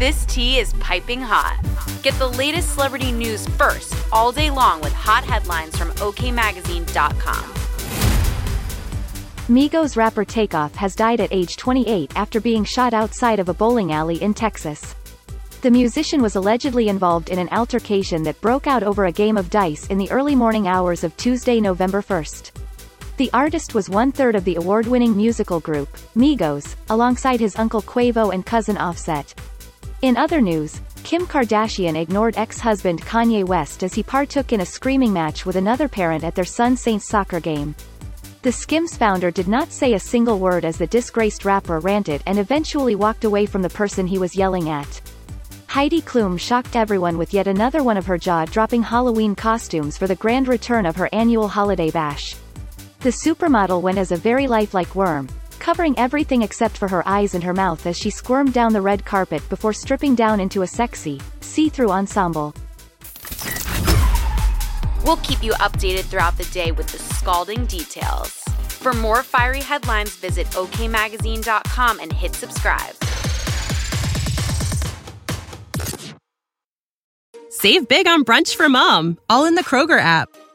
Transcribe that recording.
This tea is piping hot. Get the latest celebrity news first all day long with hot headlines from OKMagazine.com. Migos rapper Takeoff has died at age 28 after being shot outside of a bowling alley in Texas. The musician was allegedly involved in an altercation that broke out over a game of dice in the early morning hours of Tuesday, November 1st. The artist was one-third of the award-winning musical group, Migos, alongside his uncle Quavo and cousin Offset. In other news, Kim Kardashian ignored ex-husband Kanye West as he partook in a screaming match with another parent at their son Saints soccer game. The Skims founder did not say a single word as the disgraced rapper ranted and eventually walked away from the person he was yelling at. Heidi Klum shocked everyone with yet another one of her jaw-dropping Halloween costumes for the grand return of her annual holiday bash. The supermodel went as a very lifelike worm, covering everything except for her eyes and her mouth as she squirmed down the red carpet before stripping down into a sexy, see-through ensemble. We'll keep you updated throughout the day with the scalding details. For more fiery headlines, visit okmagazine.com and hit subscribe. Save big on brunch for mom, all in the Kroger app.